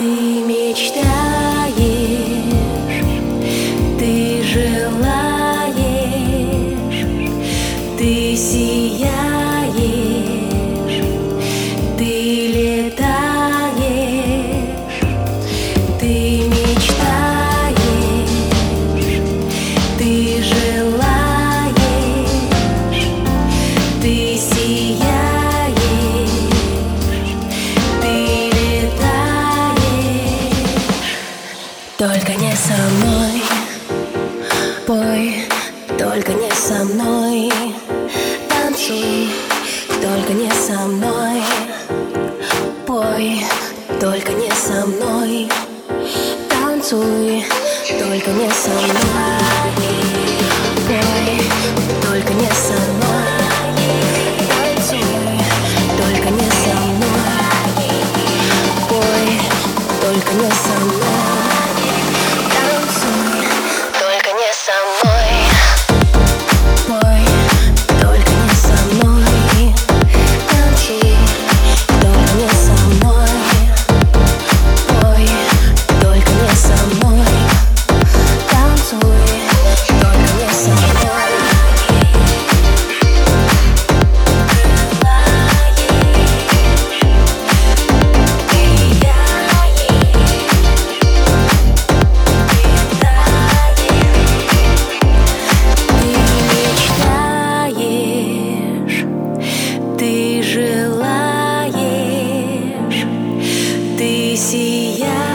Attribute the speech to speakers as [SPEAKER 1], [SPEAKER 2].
[SPEAKER 1] Ты мечтаешь, только не со мной. Пой, только не со мной. Танцуй, только не со мной. Пой, только не со мной. Танцуй, только не со мной. сияй.